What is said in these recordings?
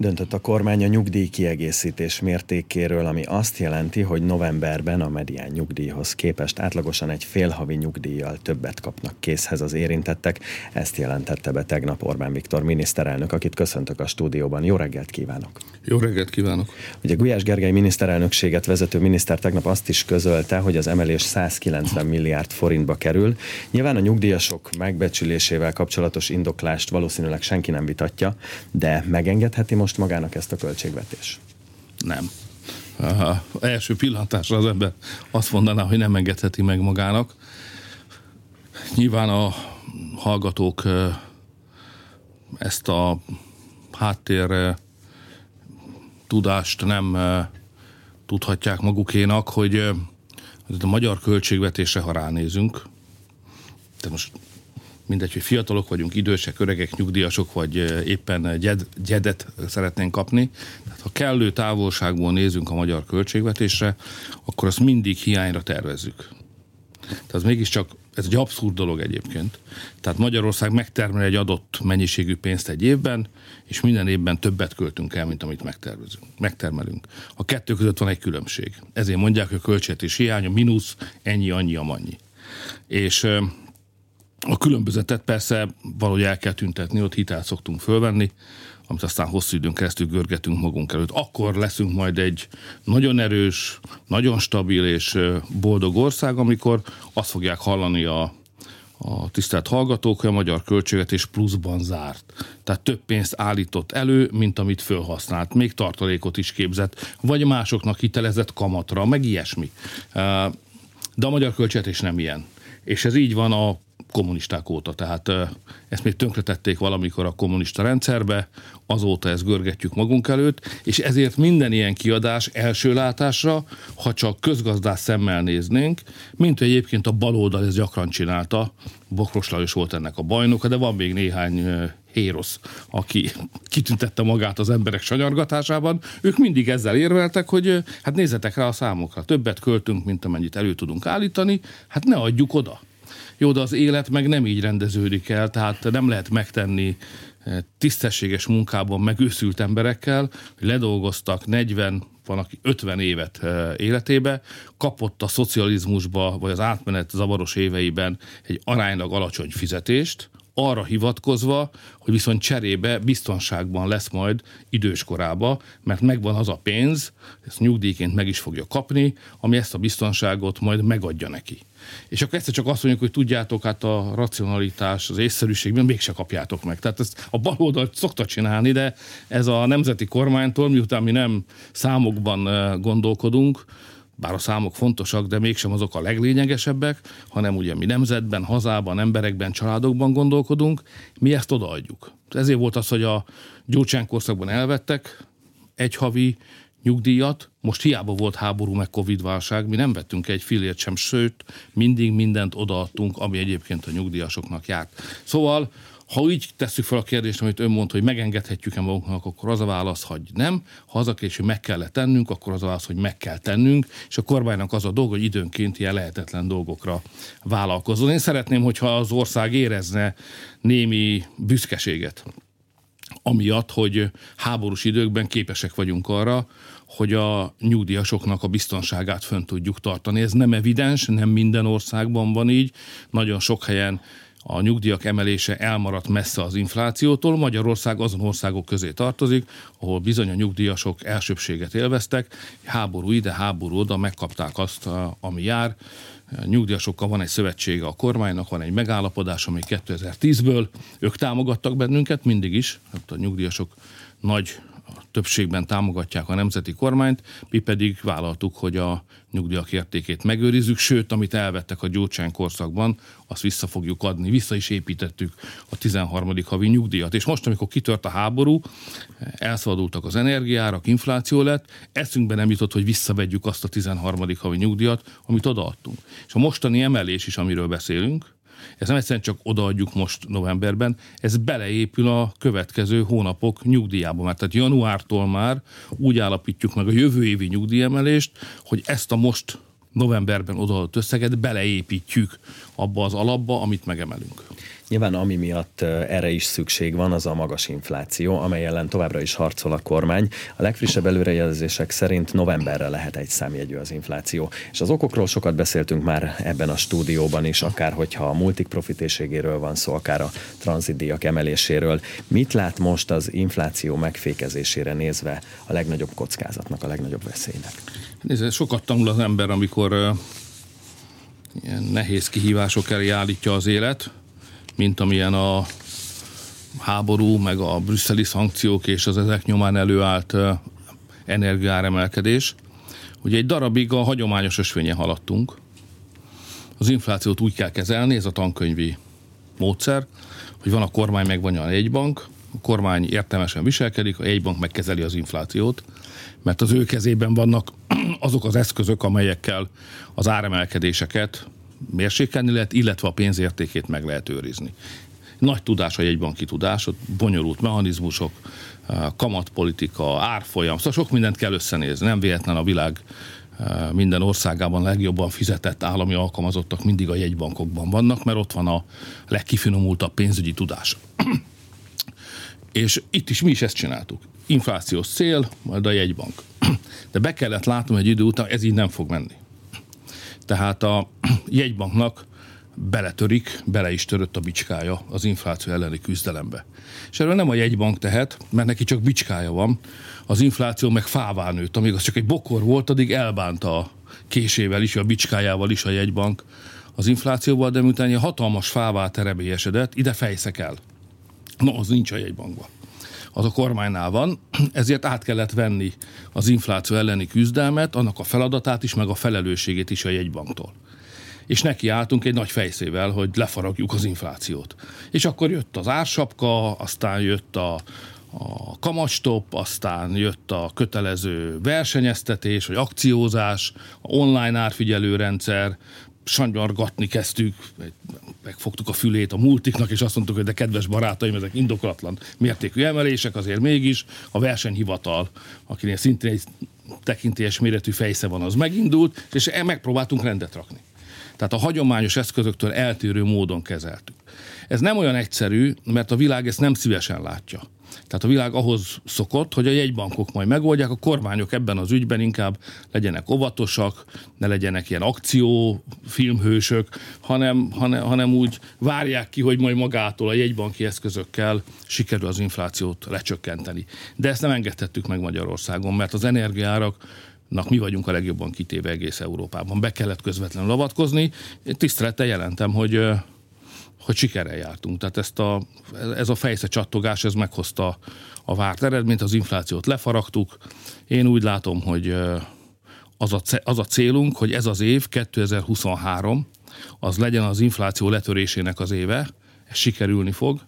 Döntött a kormány a nyugdíj kiegészítés mértékéről, ami azt jelenti, hogy novemberben a medián nyugdíjhoz képest átlagosan egy félhavi nyugdíjjal többet kapnak készhez az érintettek. Ezt jelentette be tegnap Orbán Viktor miniszterelnök, akit köszöntök a stúdióban. Jó reggelt kívánok! Jó reggelt kívánok! Ugye Gulyás Gergely miniszterelnökséget vezető miniszter tegnap azt is közölte, hogy az emelés 190 milliárd forintba kerül. Nyilván a nyugdíjasok megbecsülésével kapcsolatos indoklást valószínűleg senki nem vitatja, de megengedheti most most magának ezt a költségvetés? Nem. A első pillantásra az ember azt mondaná, hogy nem engedheti meg magának. Nyilván a hallgatók ezt a háttér tudást nem tudhatják magukénak, hogy a magyar költségvetésre, ha ránézünk, de most mindegy, hogy fiatalok vagyunk, idősek, öregek, nyugdíjasok, vagy éppen gyed, gyedet szeretnénk kapni. Tehát ha kellő távolságból nézünk a magyar költségvetésre, akkor azt mindig hiányra tervezzük. Tehát mégiscsak, ez egy abszurd dolog egyébként. Tehát Magyarország megtermel egy adott mennyiségű pénzt egy évben, és minden évben többet költünk el, mint amit megtervezünk, megtermelünk. A kettő között van egy különbség. Ezért mondják, hogy a költségvetés hiány, a mínusz, ennyi, annyi, amannyi. És a különbözetet persze valahogy el kell tüntetni, ott hitelt szoktunk fölvenni, amit aztán hosszú időn keresztül görgetünk magunk előtt. Akkor leszünk majd egy nagyon erős, nagyon stabil és boldog ország, amikor azt fogják hallani a, a tisztelt hallgatók, hogy a magyar költségvetés pluszban zárt. Tehát több pénzt állított elő, mint amit felhasznált. Még tartalékot is képzett, vagy másoknak hitelezett kamatra, meg ilyesmi. De a magyar költségvetés nem ilyen. És ez így van a kommunisták óta. Tehát ezt még tönkretették valamikor a kommunista rendszerbe, azóta ezt görgetjük magunk előtt, és ezért minden ilyen kiadás első látásra, ha csak közgazdás szemmel néznénk, mint hogy egyébként a baloldal ez gyakran csinálta, Bokros Lajos volt ennek a bajnoka, de van még néhány Hérosz, aki kitüntette magát az emberek sanyargatásában, ők mindig ezzel érveltek, hogy hát nézzetek rá a számokra, többet költünk, mint amennyit elő tudunk állítani, hát ne adjuk oda. Jó, de az élet meg nem így rendeződik el, tehát nem lehet megtenni eh, tisztességes munkában megőszült emberekkel, hogy ledolgoztak 40, van, aki 50 évet eh, életébe, kapott a szocializmusba, vagy az átmenet zavaros éveiben egy aránylag alacsony fizetést, arra hivatkozva, hogy viszont cserébe biztonságban lesz majd időskorába, mert megvan az a pénz, ezt nyugdíjként meg is fogja kapni, ami ezt a biztonságot majd megadja neki. És akkor egyszer csak azt mondjuk, hogy tudjátok, hát a racionalitás, az észszerűségben mégse kapjátok meg. Tehát ezt a baloldal szokta csinálni, de ez a nemzeti kormánytól, miután mi nem számokban gondolkodunk, bár a számok fontosak, de mégsem azok a leglényegesebbek, hanem ugye mi nemzetben, hazában, emberekben, családokban gondolkodunk, mi ezt odaadjuk. Ezért volt az, hogy a Gyurcsán korszakban elvettek egy havi nyugdíjat, most hiába volt háború meg Covid válság, mi nem vettünk egy fillért sem, sőt, mindig mindent odaadtunk, ami egyébként a nyugdíjasoknak járt. Szóval ha így tesszük fel a kérdést, amit ön mondta, hogy megengedhetjük-e magunknak, akkor az a válasz, hogy nem. Ha az a kérdés, hogy meg kell tennünk, akkor az a válasz, hogy meg kell tennünk, és a kormánynak az a dolga, hogy időnként ilyen lehetetlen dolgokra vállalkozzon. Én szeretném, hogyha az ország érezne némi büszkeséget amiatt, hogy háborús időkben képesek vagyunk arra, hogy a nyugdíjasoknak a biztonságát fönn tudjuk tartani. Ez nem evidens, nem minden országban van így. Nagyon sok helyen a nyugdíjak emelése elmaradt messze az inflációtól. Magyarország azon országok közé tartozik, ahol bizony a nyugdíjasok elsőbséget élveztek, háború ide, háború oda, megkapták azt, ami jár. A nyugdíjasokkal van egy szövetsége a kormánynak, van egy megállapodás, ami 2010-ből, ők támogattak bennünket mindig is, hát a nyugdíjasok nagy többségben támogatják a nemzeti kormányt, mi pedig vállaltuk, hogy a nyugdíjak értékét megőrizzük, sőt, amit elvettek a Gyurcsány korszakban, azt vissza fogjuk adni, vissza is építettük a 13. havi nyugdíjat. És most, amikor kitört a háború, elszabadultak az energiárak, infláció lett, eszünkbe nem jutott, hogy visszavegyük azt a 13. havi nyugdíjat, amit odaadtunk. És a mostani emelés is, amiről beszélünk, ez nem egyszerűen csak odaadjuk most novemberben, ez beleépül a következő hónapok nyugdíjába. Mert tehát januártól már úgy állapítjuk meg a jövő évi nyugdíjemelést, hogy ezt a most novemberben odaadott összeget beleépítjük abba az alapba, amit megemelünk. Nyilván ami miatt erre is szükség van, az a magas infláció, amely ellen továbbra is harcol a kormány. A legfrissebb előrejelzések szerint novemberre lehet egy számjegyű az infláció. És az okokról sokat beszéltünk már ebben a stúdióban is, akár hogyha a multik profitéségéről van szó, akár a tranzitdíjak emeléséről. Mit lát most az infláció megfékezésére nézve a legnagyobb kockázatnak, a legnagyobb veszélynek? Nézd, sokat tanul az ember, amikor ilyen nehéz kihívások elé állítja az élet, mint amilyen a háború, meg a brüsszeli szankciók és az ezek nyomán előállt energiáremelkedés. Ugye egy darabig a hagyományos ösvényen haladtunk. Az inflációt úgy kell kezelni, ez a tankönyvi módszer, hogy van a kormány, meg van a jegybank, a kormány értelmesen viselkedik, a jegybank megkezeli az inflációt, mert az ő kezében vannak azok az eszközök, amelyekkel az áremelkedéseket mérsékelni lehet, illetve a pénzértékét meg lehet őrizni. Nagy tudás a jegybanki tudás, ott bonyolult mechanizmusok, kamatpolitika, árfolyam, szóval sok mindent kell összenézni. Nem véletlen a világ minden országában legjobban fizetett állami alkalmazottak mindig a jegybankokban vannak, mert ott van a legkifinomultabb pénzügyi tudás. És itt is mi is ezt csináltuk. Inflációs cél, majd a jegybank. De be kellett látnom egy idő után, ez így nem fog menni. Tehát a jegybanknak beletörik, bele is törött a bicskája az infláció elleni küzdelembe. És erről nem a jegybank tehet, mert neki csak bicskája van, az infláció meg fává nőtt. Amíg az csak egy bokor volt, addig elbánta a késével is, a bicskájával is a jegybank az inflációval, de miután egy hatalmas fává terebélyesedett, ide fejszek el. No, az nincs a jegybankban. Az a kormánynál van, ezért át kellett venni az infláció elleni küzdelmet, annak a feladatát is, meg a felelősségét is a jegybanktól és neki álltunk egy nagy fejszével, hogy lefaragjuk az inflációt. És akkor jött az ársapka, aztán jött a, a kamastop, aztán jött a kötelező versenyeztetés, vagy akciózás, online árfigyelő rendszer, sanyargatni kezdtük, megfogtuk a fülét a multiknak, és azt mondtuk, hogy de kedves barátaim, ezek indokolatlan mértékű emelések, azért mégis a versenyhivatal, akinél szintén egy tekintélyes méretű fejsze van, az megindult, és megpróbáltunk rendet rakni. Tehát a hagyományos eszközöktől eltérő módon kezeltük. Ez nem olyan egyszerű, mert a világ ezt nem szívesen látja. Tehát a világ ahhoz szokott, hogy a jegybankok majd megoldják, a kormányok ebben az ügyben inkább legyenek óvatosak, ne legyenek ilyen akció filmhősök, hanem, hanem, hanem úgy várják ki, hogy majd magától a jegybanki eszközökkel sikerül az inflációt lecsökkenteni. De ezt nem engedhettük meg Magyarországon, mert az energiárak mi vagyunk a legjobban kitéve egész Európában. Be kellett közvetlenül avatkozni. Tisztelettel jelentem, hogy hogy sikerrel jártunk. Tehát ezt a, ez a fejsze csattogás, ez meghozta a várt eredményt, az inflációt lefaragtuk. Én úgy látom, hogy az a, az a célunk, hogy ez az év, 2023, az legyen az infláció letörésének az éve, ez sikerülni fog,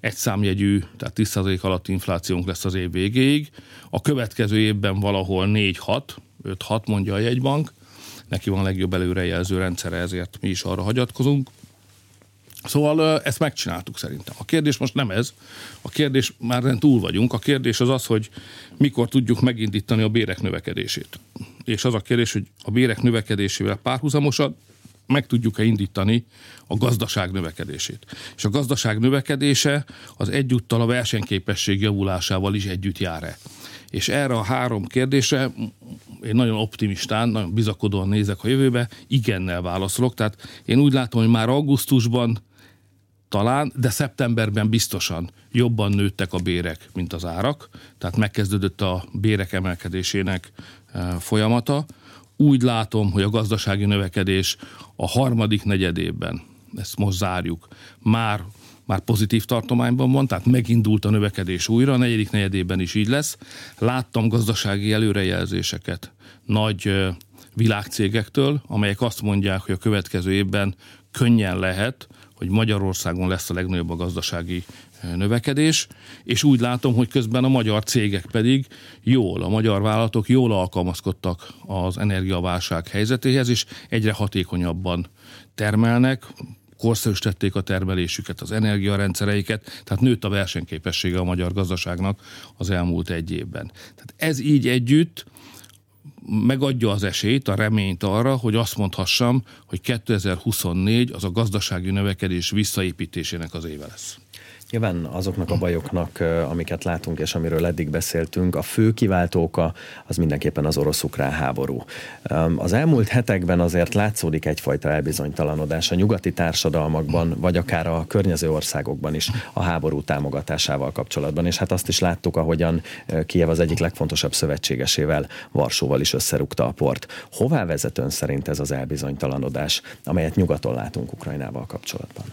egy számjegyű, tehát 10% alatt inflációnk lesz az év végéig. A következő évben valahol 4-6, 5-6 mondja a jegybank, neki van legjobb előrejelző rendszere, ezért mi is arra hagyatkozunk. Szóval ezt megcsináltuk szerintem. A kérdés most nem ez, a kérdés már túl vagyunk, a kérdés az az, hogy mikor tudjuk megindítani a bérek növekedését. És az a kérdés, hogy a bérek növekedésével párhuzamosan meg tudjuk-e indítani a gazdaság növekedését. És a gazdaság növekedése az egyúttal a versenyképesség javulásával is együtt jár-e. És erre a három kérdésre én nagyon optimistán, nagyon bizakodóan nézek a jövőbe, igennel válaszolok. Tehát én úgy látom, hogy már augusztusban talán, de szeptemberben biztosan jobban nőttek a bérek, mint az árak, tehát megkezdődött a bérek emelkedésének e, folyamata. Úgy látom, hogy a gazdasági növekedés a harmadik negyedében, ezt most zárjuk, már már pozitív tartományban van, tehát megindult a növekedés újra, a negyedik negyedében is így lesz. Láttam gazdasági előrejelzéseket nagy e, világcégektől, amelyek azt mondják, hogy a következő évben könnyen lehet hogy Magyarországon lesz a legnagyobb a gazdasági eh, növekedés, és úgy látom, hogy közben a magyar cégek pedig jól, a magyar vállalatok jól alkalmazkodtak az energiaválság helyzetéhez, és egyre hatékonyabban termelnek, korszerűsítették a termelésüket, az energiarendszereiket, tehát nőtt a versenyképessége a magyar gazdaságnak az elmúlt egy évben. Tehát ez így együtt megadja az esélyt, a reményt arra, hogy azt mondhassam, hogy 2024 az a gazdasági növekedés visszaépítésének az éve lesz. Nyilván azoknak a bajoknak, amiket látunk és amiről eddig beszéltünk, a fő kiváltóka az mindenképpen az orosz-ukrán háború. Az elmúlt hetekben azért látszódik egyfajta elbizonytalanodás a nyugati társadalmakban, vagy akár a környező országokban is a háború támogatásával kapcsolatban. És hát azt is láttuk, ahogyan Kiev az egyik legfontosabb szövetségesével, Varsóval is összerúgta a port. Hová vezet ön szerint ez az elbizonytalanodás, amelyet nyugaton látunk Ukrajnával kapcsolatban?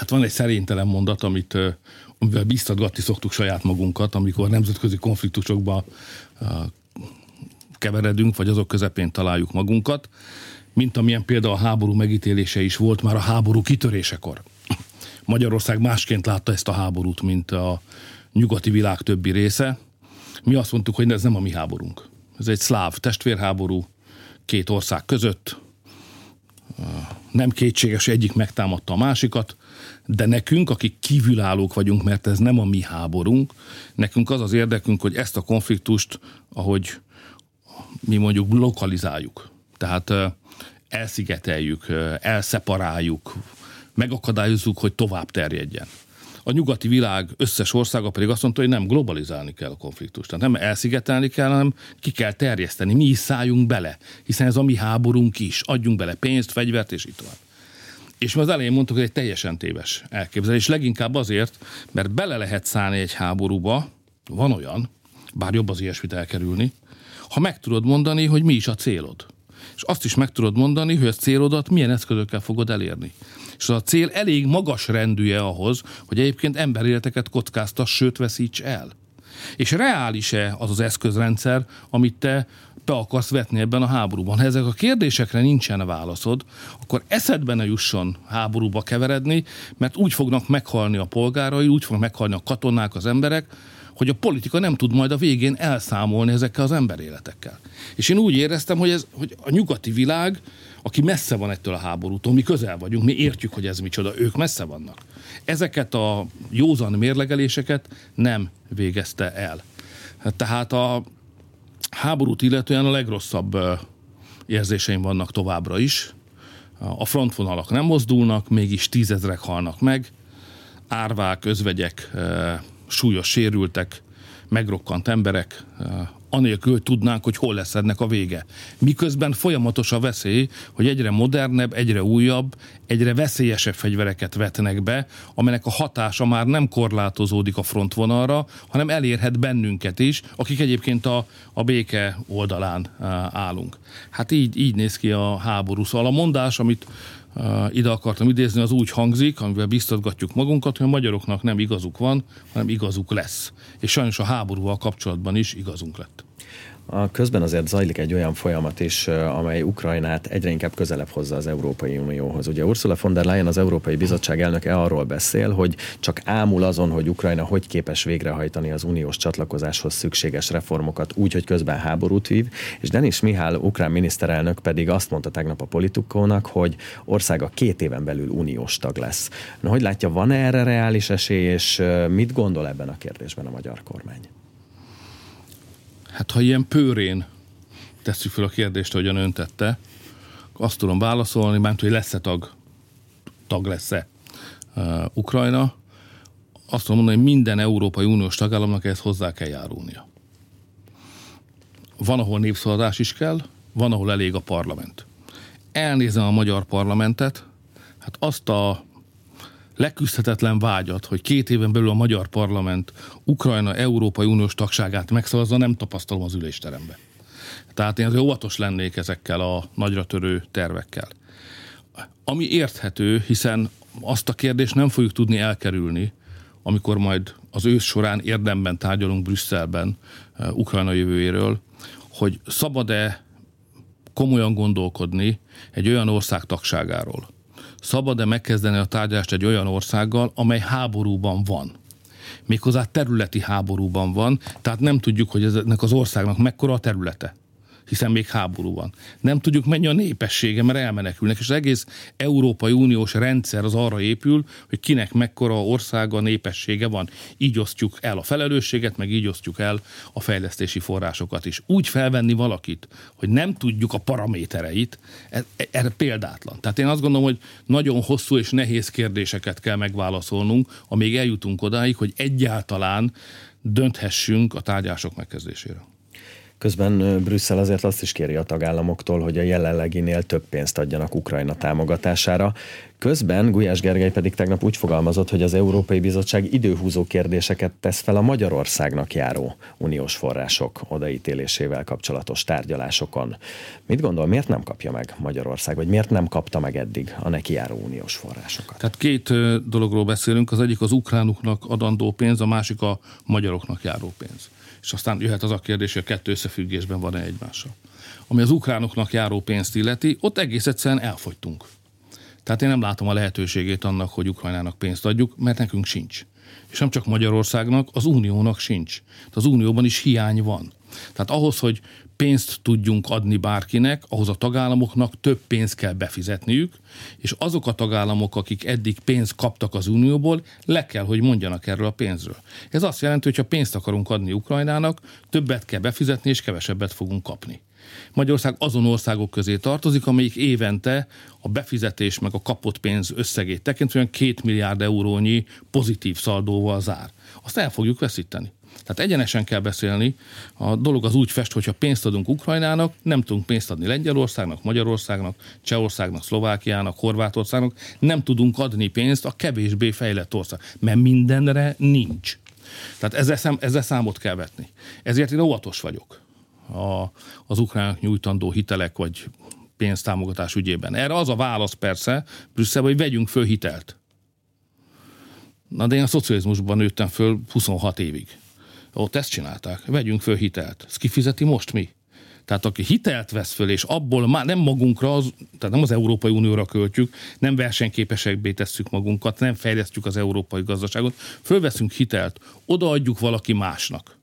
Hát van egy szerénytelen mondat, amit amivel biztatgatni szoktuk saját magunkat, amikor nemzetközi konfliktusokba keveredünk, vagy azok közepén találjuk magunkat, mint amilyen például a háború megítélése is volt már a háború kitörésekor. Magyarország másként látta ezt a háborút, mint a nyugati világ többi része. Mi azt mondtuk, hogy ez nem a mi háborunk. Ez egy szláv testvérháború két ország között. Nem kétséges, egyik megtámadta a másikat de nekünk, akik kívülállók vagyunk, mert ez nem a mi háborunk, nekünk az az érdekünk, hogy ezt a konfliktust, ahogy mi mondjuk lokalizáljuk. Tehát elszigeteljük, elszeparáljuk, megakadályozzuk, hogy tovább terjedjen. A nyugati világ összes országa pedig azt mondta, hogy nem globalizálni kell a konfliktust. Tehát nem elszigetelni kell, hanem ki kell terjeszteni. Mi is szálljunk bele, hiszen ez a mi háborunk is. Adjunk bele pénzt, fegyvert, és így tovább. És mi az elején mondtuk, hogy egy teljesen téves elképzelés. Leginkább azért, mert bele lehet szállni egy háborúba, van olyan, bár jobb az ilyesmit elkerülni, ha meg tudod mondani, hogy mi is a célod. És azt is meg tudod mondani, hogy a célodat milyen eszközökkel fogod elérni. És az a cél elég magas rendűje ahhoz, hogy egyébként emberéleteket kockáztass, sőt veszíts el. És reális-e az az eszközrendszer, amit te be akarsz vetni ebben a háborúban. Ha ezek a kérdésekre nincsen válaszod, akkor eszedbe ne jusson háborúba keveredni, mert úgy fognak meghalni a polgárai, úgy fognak meghalni a katonák, az emberek, hogy a politika nem tud majd a végén elszámolni ezekkel az emberéletekkel. És én úgy éreztem, hogy, ez, hogy a nyugati világ, aki messze van ettől a háborútól, mi közel vagyunk, mi értjük, hogy ez micsoda, ők messze vannak. Ezeket a józan mérlegeléseket nem végezte el. Tehát a háborút illetően a legrosszabb érzéseim vannak továbbra is. A frontvonalak nem mozdulnak, mégis tízezrek halnak meg, árvák, özvegyek, súlyos sérültek, megrokkant emberek, anélkül, hogy tudnánk, hogy hol lesz ennek a vége. Miközben folyamatos a veszély, hogy egyre modernebb, egyre újabb, egyre veszélyesebb fegyvereket vetnek be, amelynek a hatása már nem korlátozódik a frontvonalra, hanem elérhet bennünket is, akik egyébként a, a béke oldalán állunk. Hát így, így néz ki a háború. Szóval a mondás, amit ide akartam idézni, az úgy hangzik, amivel biztatgatjuk magunkat, hogy a magyaroknak nem igazuk van, hanem igazuk lesz. És sajnos a háborúval kapcsolatban is igazunk lett. A közben azért zajlik egy olyan folyamat is, amely Ukrajnát egyre inkább közelebb hozza az Európai Unióhoz. Ugye Ursula von der Leyen, az Európai Bizottság elnöke arról beszél, hogy csak ámul azon, hogy Ukrajna hogy képes végrehajtani az uniós csatlakozáshoz szükséges reformokat úgy, hogy közben háborút vív, és Denis Mihál, ukrán miniszterelnök pedig azt mondta tegnap a politikónak, hogy országa két éven belül uniós tag lesz. Na, hogy látja, van erre reális esély, és mit gondol ebben a kérdésben a magyar kormány? Hát ha ilyen pőrén tesszük fel a kérdést, ahogyan ön tette, azt tudom válaszolni, mert hogy lesz-e tag, tag lesz-e uh, Ukrajna, azt tudom mondani, hogy minden Európai Uniós tagállamnak ezt hozzá kell járulnia. Van, ahol népszavazás is kell, van, ahol elég a parlament. Elnézem a magyar parlamentet, hát azt a leküzdhetetlen vágyat, hogy két éven belül a magyar parlament Ukrajna Európai Uniós tagságát megszavazza, nem tapasztalom az ülésteremben. Tehát én azért óvatos lennék ezekkel a nagyra törő tervekkel. Ami érthető, hiszen azt a kérdést nem fogjuk tudni elkerülni, amikor majd az ősz során érdemben tárgyalunk Brüsszelben uh, Ukrajna jövőjéről, hogy szabad-e komolyan gondolkodni egy olyan ország tagságáról, szabad-e megkezdeni a tárgyalást egy olyan országgal, amely háborúban van? Méghozzá területi háborúban van, tehát nem tudjuk, hogy ennek az országnak mekkora a területe hiszen még háború van. Nem tudjuk mennyi a népessége, mert elmenekülnek, és az egész Európai Uniós rendszer az arra épül, hogy kinek mekkora országa, népessége van. Így osztjuk el a felelősséget, meg így osztjuk el a fejlesztési forrásokat is. Úgy felvenni valakit, hogy nem tudjuk a paramétereit, e, e, erre példátlan. Tehát én azt gondolom, hogy nagyon hosszú és nehéz kérdéseket kell megválaszolnunk, amíg eljutunk odáig, hogy egyáltalán dönthessünk a tárgyások megkezdésére. Közben Brüsszel azért azt is kéri a tagállamoktól, hogy a jelenleginél több pénzt adjanak Ukrajna támogatására. Közben Gulyás Gergely pedig tegnap úgy fogalmazott, hogy az Európai Bizottság időhúzó kérdéseket tesz fel a Magyarországnak járó uniós források odaítélésével kapcsolatos tárgyalásokon. Mit gondol, miért nem kapja meg Magyarország, vagy miért nem kapta meg eddig a neki járó uniós forrásokat? Tehát két dologról beszélünk, az egyik az ukránoknak adandó pénz, a másik a magyaroknak járó pénz és aztán jöhet az a kérdés, hogy a kettő összefüggésben van-e egymással. Ami az ukránoknak járó pénzt illeti, ott egész egyszerűen elfogytunk. Tehát én nem látom a lehetőségét annak, hogy Ukrajnának pénzt adjuk, mert nekünk sincs. És nem csak Magyarországnak, az Uniónak sincs. Tehát az Unióban is hiány van. Tehát ahhoz, hogy pénzt tudjunk adni bárkinek, ahhoz a tagállamoknak több pénzt kell befizetniük, és azok a tagállamok, akik eddig pénzt kaptak az Unióból, le kell, hogy mondjanak erről a pénzről. Ez azt jelenti, hogy ha pénzt akarunk adni Ukrajnának, többet kell befizetni, és kevesebbet fogunk kapni. Magyarország azon országok közé tartozik, amelyik évente a befizetés meg a kapott pénz összegét tekintve olyan két milliárd eurónyi pozitív szaldóval zár. Azt el fogjuk veszíteni. Tehát egyenesen kell beszélni. A dolog az úgy fest, hogyha pénzt adunk Ukrajnának, nem tudunk pénzt adni Lengyelországnak, Magyarországnak, Csehországnak, Szlovákiának, Horvátországnak, nem tudunk adni pénzt a kevésbé fejlett ország, mert mindenre nincs. Tehát ezzel, szám, ezzel számot kell vetni. Ezért én óvatos vagyok a, az ukránok nyújtandó hitelek vagy pénztámogatás ügyében. Erre az a válasz persze, Brüsszel, hogy vegyünk föl hitelt. Na de én a szocializmusban nőttem föl 26 évig. Ott ezt csinálták. Vegyünk föl hitelt. Ezt kifizeti most mi? Tehát aki hitelt vesz föl, és abból már nem magunkra, az, tehát nem az Európai Unióra költjük, nem versenyképesekbé tesszük magunkat, nem fejlesztjük az európai gazdaságot, fölveszünk hitelt, odaadjuk valaki másnak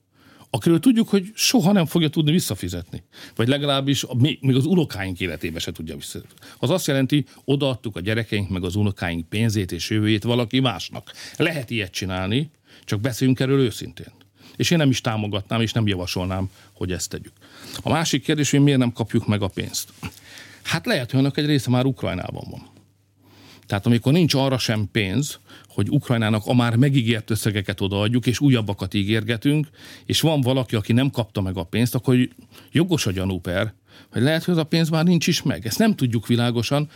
akiről tudjuk, hogy soha nem fogja tudni visszafizetni. Vagy legalábbis még, az unokáink életébe se tudja visszafizetni. Az azt jelenti, odaadtuk a gyerekeink meg az unokáink pénzét és jövőjét valaki másnak. Lehet ilyet csinálni, csak beszéljünk erről őszintén. És én nem is támogatnám, és nem javasolnám, hogy ezt tegyük. A másik kérdés, hogy miért nem kapjuk meg a pénzt. Hát lehet, hogy annak egy része már Ukrajnában van. Tehát amikor nincs arra sem pénz, hogy Ukrajnának a már megígért összegeket odaadjuk, és újabbakat ígérgetünk, és van valaki, aki nem kapta meg a pénzt, akkor jogos a gyanúper, hogy lehet, hogy az a pénz már nincs is meg. Ezt nem tudjuk világosan,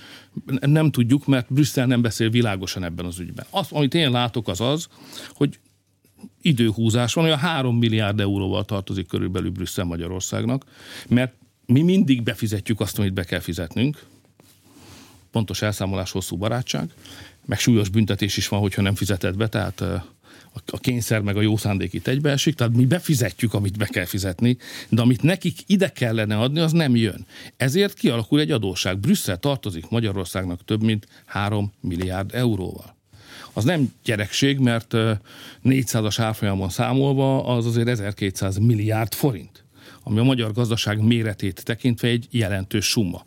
nem tudjuk, mert Brüsszel nem beszél világosan ebben az ügyben. Azt, amit én látok, az az, hogy időhúzás van, olyan 3 milliárd euróval tartozik körülbelül Brüsszel Magyarországnak, mert mi mindig befizetjük azt, amit be kell fizetnünk, pontos elszámolás, hosszú barátság, meg súlyos büntetés is van, hogyha nem fizeted be, tehát a kényszer meg a jó szándék itt egybeesik, tehát mi befizetjük, amit be kell fizetni, de amit nekik ide kellene adni, az nem jön. Ezért kialakul egy adóság. Brüsszel tartozik Magyarországnak több mint 3 milliárd euróval. Az nem gyerekség, mert 400-as árfolyamon számolva az azért 1200 milliárd forint ami a magyar gazdaság méretét tekintve egy jelentős summa.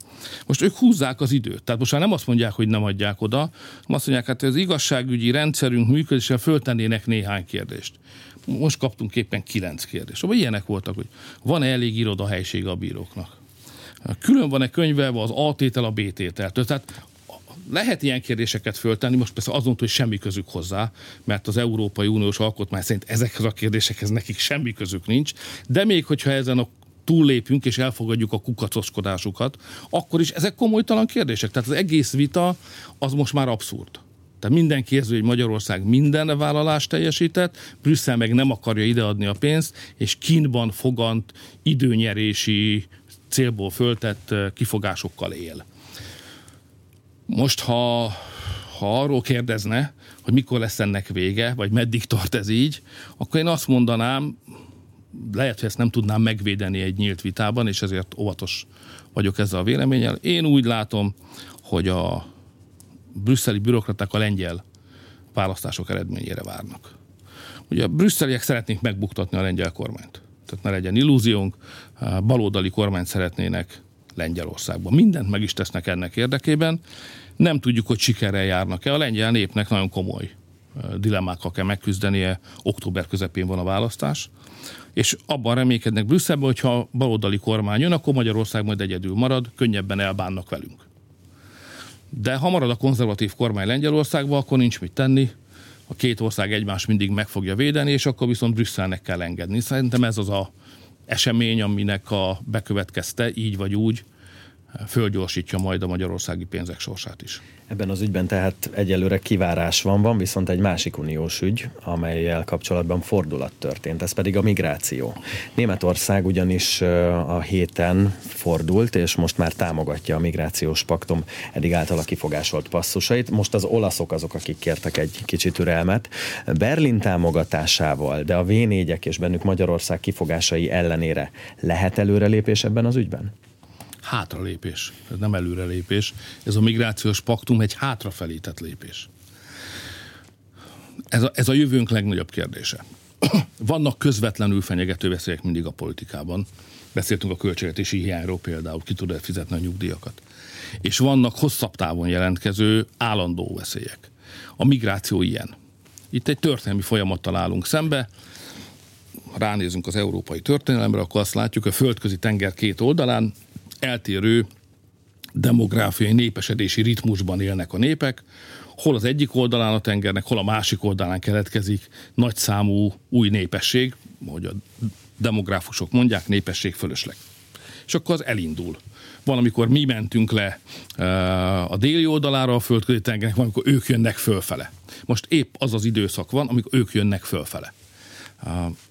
Most ők húzzák az időt. Tehát most már nem azt mondják, hogy nem adják oda, hanem azt mondják, hát az igazságügyi rendszerünk működéssel föltennének néhány kérdést. Most kaptunk éppen kilenc kérdést. Vagy ilyenek voltak, hogy van-e elég irodahelysége a bíróknak? Külön van-e könyvelve az A tétel a B tételtől? Tehát lehet ilyen kérdéseket föltenni, most persze azon, hogy semmi közük hozzá, mert az Európai Uniós alkotmány szerint ezekhez a kérdésekhez nekik semmi közük nincs, de még hogyha ezen a túllépünk és elfogadjuk a kukacoskodásukat, akkor is ezek komolytalan kérdések. Tehát az egész vita az most már abszurd. Tehát mindenki érzi, hogy Magyarország minden vállalást teljesített, Brüsszel meg nem akarja ideadni a pénzt, és kínban fogant időnyerési célból föltett kifogásokkal él. Most, ha, ha arról kérdezne, hogy mikor lesz ennek vége, vagy meddig tart ez így, akkor én azt mondanám, lehet, hogy ezt nem tudnám megvédeni egy nyílt vitában, és ezért óvatos vagyok ezzel a véleménnyel. Én úgy látom, hogy a brüsszeli bürokraták a lengyel választások eredményére várnak. Ugye a brüsszeliek szeretnék megbuktatni a lengyel kormányt. Tehát ne legyen illúziónk, baloldali kormányt szeretnének Lengyelországban. Mindent meg is tesznek ennek érdekében. Nem tudjuk, hogy sikerrel járnak-e. A lengyel népnek nagyon komoly dilemmákkal kell megküzdenie, október közepén van a választás, és abban reménykednek Brüsszelben, hogyha baloldali kormány jön, akkor Magyarország majd egyedül marad, könnyebben elbánnak velünk. De ha marad a konzervatív kormány Lengyelországban, akkor nincs mit tenni, a két ország egymás mindig meg fogja védeni, és akkor viszont Brüsszelnek kell engedni. Szerintem ez az a esemény, aminek a bekövetkezte, így vagy úgy, fölgyorsítja majd a magyarországi pénzek sorsát is. Ebben az ügyben tehát egyelőre kivárás van, van viszont egy másik uniós ügy, amelyel kapcsolatban fordulat történt, ez pedig a migráció. Németország ugyanis a héten fordult, és most már támogatja a migrációs paktum eddig általa kifogásolt passzusait. Most az olaszok azok, akik kértek egy kicsit türelmet. Berlin támogatásával, de a v és bennük Magyarország kifogásai ellenére lehet előrelépés ebben az ügyben? Hátralépés, ez nem előrelépés. Ez a migrációs paktum egy hátrafelé lépés. Ez a, ez a jövőnk legnagyobb kérdése. Vannak közvetlenül fenyegető veszélyek mindig a politikában. Beszéltünk a költségvetési hiányról például, ki tud fizetni a nyugdíjakat. És vannak hosszabb távon jelentkező állandó veszélyek. A migráció ilyen. Itt egy történelmi folyamattal állunk szembe, ha ránézünk az európai történelemre, akkor azt látjuk, a földközi tenger két oldalán eltérő demográfiai népesedési ritmusban élnek a népek, hol az egyik oldalán a tengernek, hol a másik oldalán keletkezik nagyszámú új népesség, hogy a demográfusok mondják, népesség fölösleg. És akkor az elindul. Van, amikor mi mentünk le uh, a déli oldalára a földközi tengernek, van, amikor ők jönnek fölfele. Most épp az az időszak van, amikor ők jönnek fölfele.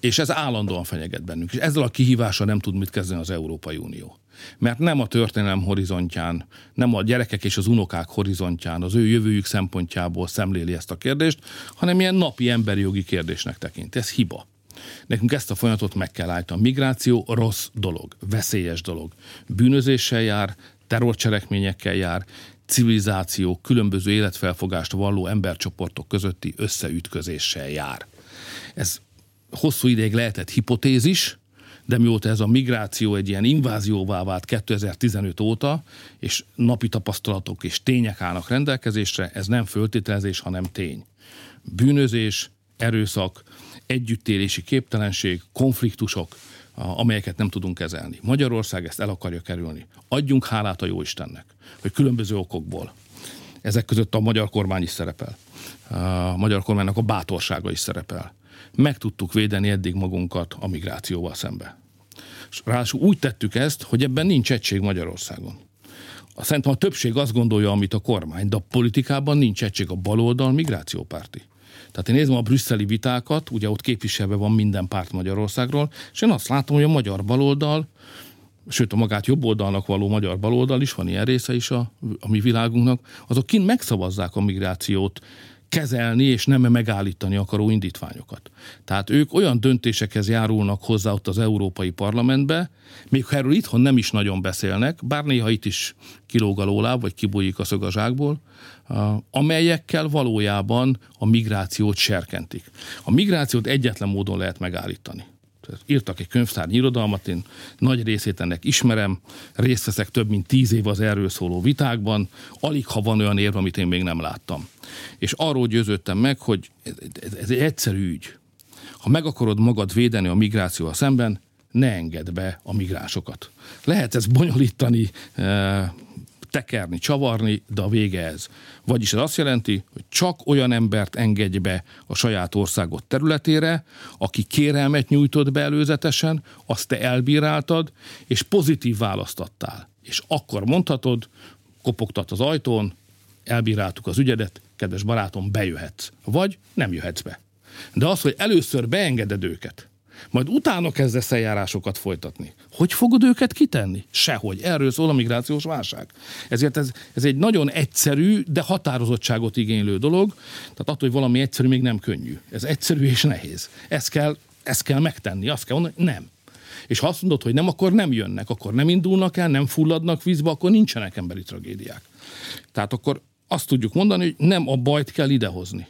És ez állandóan fenyeget bennünk. És ezzel a kihívással nem tud mit kezdeni az Európai Unió mert nem a történelem horizontján, nem a gyerekek és az unokák horizontján, az ő jövőjük szempontjából szemléli ezt a kérdést, hanem ilyen napi emberi jogi kérdésnek tekint. Ez hiba. Nekünk ezt a folyamatot meg kell állítani. A migráció rossz dolog, veszélyes dolog. Bűnözéssel jár, terrorcselekményekkel jár, civilizáció, különböző életfelfogást valló embercsoportok közötti összeütközéssel jár. Ez hosszú ideig lehetett hipotézis, de mióta ez a migráció egy ilyen invázióvá vált 2015 óta, és napi tapasztalatok és tények állnak rendelkezésre, ez nem föltételezés, hanem tény. Bűnözés, erőszak, együttélési képtelenség, konfliktusok, amelyeket nem tudunk kezelni. Magyarország ezt el akarja kerülni. Adjunk hálát a Jóistennek, hogy különböző okokból. Ezek között a magyar kormány is szerepel. A magyar kormánynak a bátorsága is szerepel meg tudtuk védeni eddig magunkat a migrációval szembe. És ráadásul úgy tettük ezt, hogy ebben nincs egység Magyarországon. Szerintem a többség azt gondolja, amit a kormány, de a politikában nincs egység a baloldal migrációpárti. Tehát én nézem a brüsszeli vitákat, ugye ott képviselve van minden párt Magyarországról, és én azt látom, hogy a magyar baloldal, sőt a magát jobb oldalnak való magyar baloldal is, van ilyen része is a, a mi világunknak, azok kint megszavazzák a migrációt, kezelni és nem megállítani akaró indítványokat. Tehát ők olyan döntésekhez járulnak hozzá ott az Európai Parlamentbe, még ha erről itthon nem is nagyon beszélnek, bár néha itt is kilóg a lóláb, vagy kibújik a szög a zsákból, amelyekkel valójában a migrációt serkentik. A migrációt egyetlen módon lehet megállítani írtak egy könyvtár irodalmat, én nagy részét ennek ismerem, részt veszek több mint tíz év az erről szóló vitákban, alig ha van olyan érv, amit én még nem láttam. És arról győződtem meg, hogy ez, ez egy egyszerű ügy. Ha meg akarod magad védeni a migrációval szemben, ne engedd be a migránsokat. Lehet ezt bonyolítani, eh, tekerni, csavarni, de a vége ez. Vagyis ez azt jelenti, hogy csak olyan embert engedj be a saját országot területére, aki kérelmet nyújtott be előzetesen, azt te elbíráltad, és pozitív választattál. És akkor mondhatod, kopogtat az ajtón, elbíráltuk az ügyedet, kedves barátom, bejöhetsz. Vagy nem jöhetsz be. De az, hogy először beengeded őket, majd utána kezdesz eljárásokat folytatni. Hogy fogod őket kitenni? Sehogy. Erről szól a migrációs válság. Ezért ez, ez egy nagyon egyszerű, de határozottságot igénylő dolog. Tehát attól, hogy valami egyszerű, még nem könnyű. Ez egyszerű és nehéz. Ezt kell, ezt kell megtenni. Azt kell mondani, nem. És ha azt mondod, hogy nem, akkor nem jönnek, akkor nem indulnak el, nem fulladnak vízbe, akkor nincsenek emberi tragédiák. Tehát akkor azt tudjuk mondani, hogy nem a bajt kell idehozni.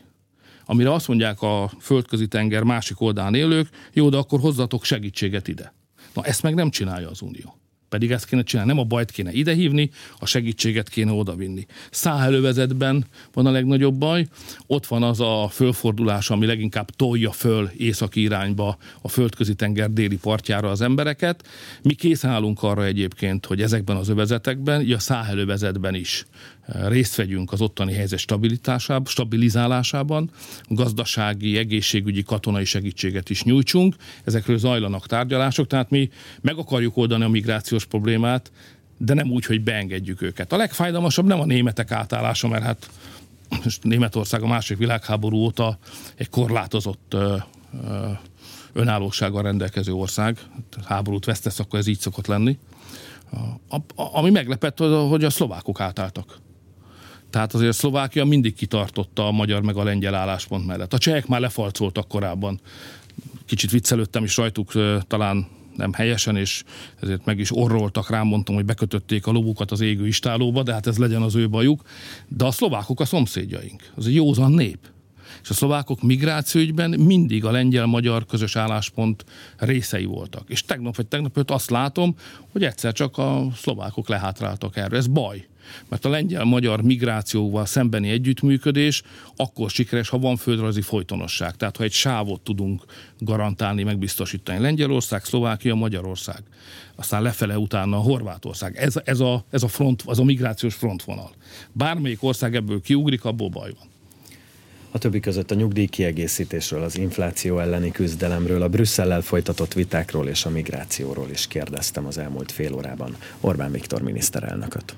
Amire azt mondják a földközi tenger másik oldalán élők, jó, de akkor hozzatok segítséget ide. Na ezt meg nem csinálja az Unió. Pedig ezt kéne csinálni, nem a bajt kéne idehívni, a segítséget kéne odavinni. Száhelővezetben van a legnagyobb baj, ott van az a fölfordulás, ami leginkább tolja föl északi irányba a földközi tenger déli partjára az embereket. Mi készen állunk arra egyébként, hogy ezekben az övezetekben, a száhelővezetben is részt vegyünk az ottani helyzet stabilitásában, stabilizálásában, gazdasági, egészségügyi, katonai segítséget is nyújtsunk. Ezekről zajlanak tárgyalások, tehát mi meg akarjuk oldani a migrációs problémát, de nem úgy, hogy beengedjük őket. A legfájdalmasabb nem a németek átállása, mert hát Németország a második világháború óta egy korlátozott ö, ö, önállósággal rendelkező ország. Háborút vesztesz, akkor ez így szokott lenni. A, a, ami meglepett, hogy a szlovákok átálltak. Tehát azért Szlovákia mindig kitartotta a magyar meg a lengyel álláspont mellett. A csehek már lefalcoltak korábban. Kicsit viccelődtem is rajtuk talán nem helyesen, és ezért meg is orroltak rám, mondtam, hogy bekötötték a lovukat az égő istálóba, de hát ez legyen az ő bajuk. De a szlovákok a szomszédjaink. Az egy józan nép. És a szlovákok migrációügyben mindig a lengyel-magyar közös álláspont részei voltak. És tegnap vagy tegnap őt azt látom, hogy egyszer csak a szlovákok lehátráltak erre. Ez baj. Mert a lengyel-magyar migrációval szembeni együttműködés akkor sikeres, ha van földrajzi folytonosság. Tehát, ha egy sávot tudunk garantálni, megbiztosítani. Lengyelország, Szlovákia, Magyarország. Aztán lefele utána a Horvátország. Ez, ez, a, ez a, front, az a migrációs frontvonal. Bármelyik ország ebből kiugrik, abból baj van. A többi között a nyugdíj kiegészítésről, az infláció elleni küzdelemről, a Brüsszellel folytatott vitákról és a migrációról is kérdeztem az elmúlt fél órában Orbán Viktor miniszterelnököt.